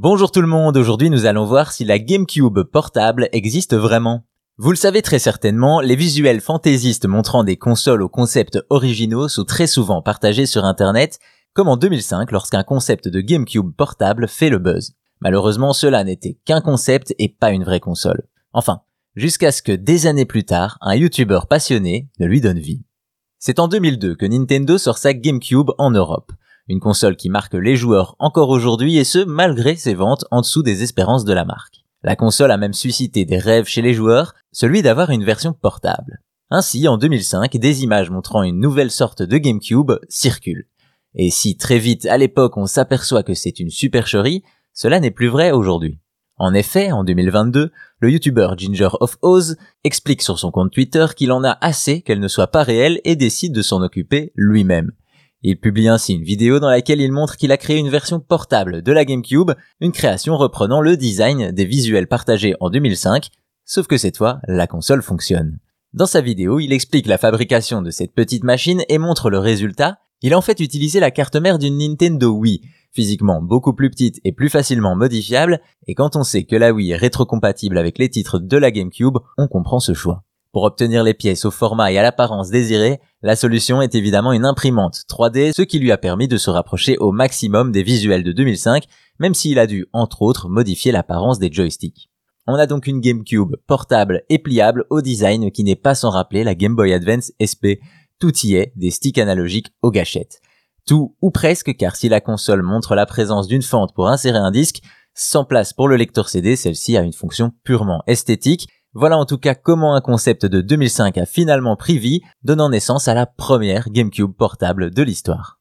Bonjour tout le monde, aujourd'hui nous allons voir si la GameCube portable existe vraiment. Vous le savez très certainement, les visuels fantaisistes montrant des consoles aux concepts originaux sont très souvent partagés sur internet, comme en 2005 lorsqu'un concept de GameCube portable fait le buzz. Malheureusement cela n'était qu'un concept et pas une vraie console. Enfin, jusqu'à ce que des années plus tard, un YouTuber passionné ne lui donne vie. C'est en 2002 que Nintendo sort sa GameCube en Europe. Une console qui marque les joueurs encore aujourd'hui et ce malgré ses ventes en dessous des espérances de la marque. La console a même suscité des rêves chez les joueurs, celui d'avoir une version portable. Ainsi, en 2005, des images montrant une nouvelle sorte de GameCube circulent. Et si très vite à l'époque on s'aperçoit que c'est une supercherie, cela n'est plus vrai aujourd'hui. En effet, en 2022, le youtubeur Ginger of Oz explique sur son compte Twitter qu'il en a assez qu'elle ne soit pas réelle et décide de s'en occuper lui-même. Il publie ainsi une vidéo dans laquelle il montre qu'il a créé une version portable de la GameCube, une création reprenant le design des visuels partagés en 2005, sauf que cette fois, la console fonctionne. Dans sa vidéo, il explique la fabrication de cette petite machine et montre le résultat. Il a en fait utilisé la carte mère d'une Nintendo Wii, physiquement beaucoup plus petite et plus facilement modifiable, et quand on sait que la Wii est rétrocompatible avec les titres de la GameCube, on comprend ce choix. Pour obtenir les pièces au format et à l'apparence désirée, la solution est évidemment une imprimante 3D, ce qui lui a permis de se rapprocher au maximum des visuels de 2005, même s'il a dû, entre autres, modifier l'apparence des joysticks. On a donc une GameCube portable et pliable au design qui n'est pas sans rappeler la Game Boy Advance SP. Tout y est, des sticks analogiques aux gâchettes. Tout ou presque car si la console montre la présence d'une fente pour insérer un disque, sans place pour le lecteur CD, celle-ci a une fonction purement esthétique voilà en tout cas comment un concept de 2005 a finalement pris vie, donnant naissance à la première GameCube portable de l'histoire.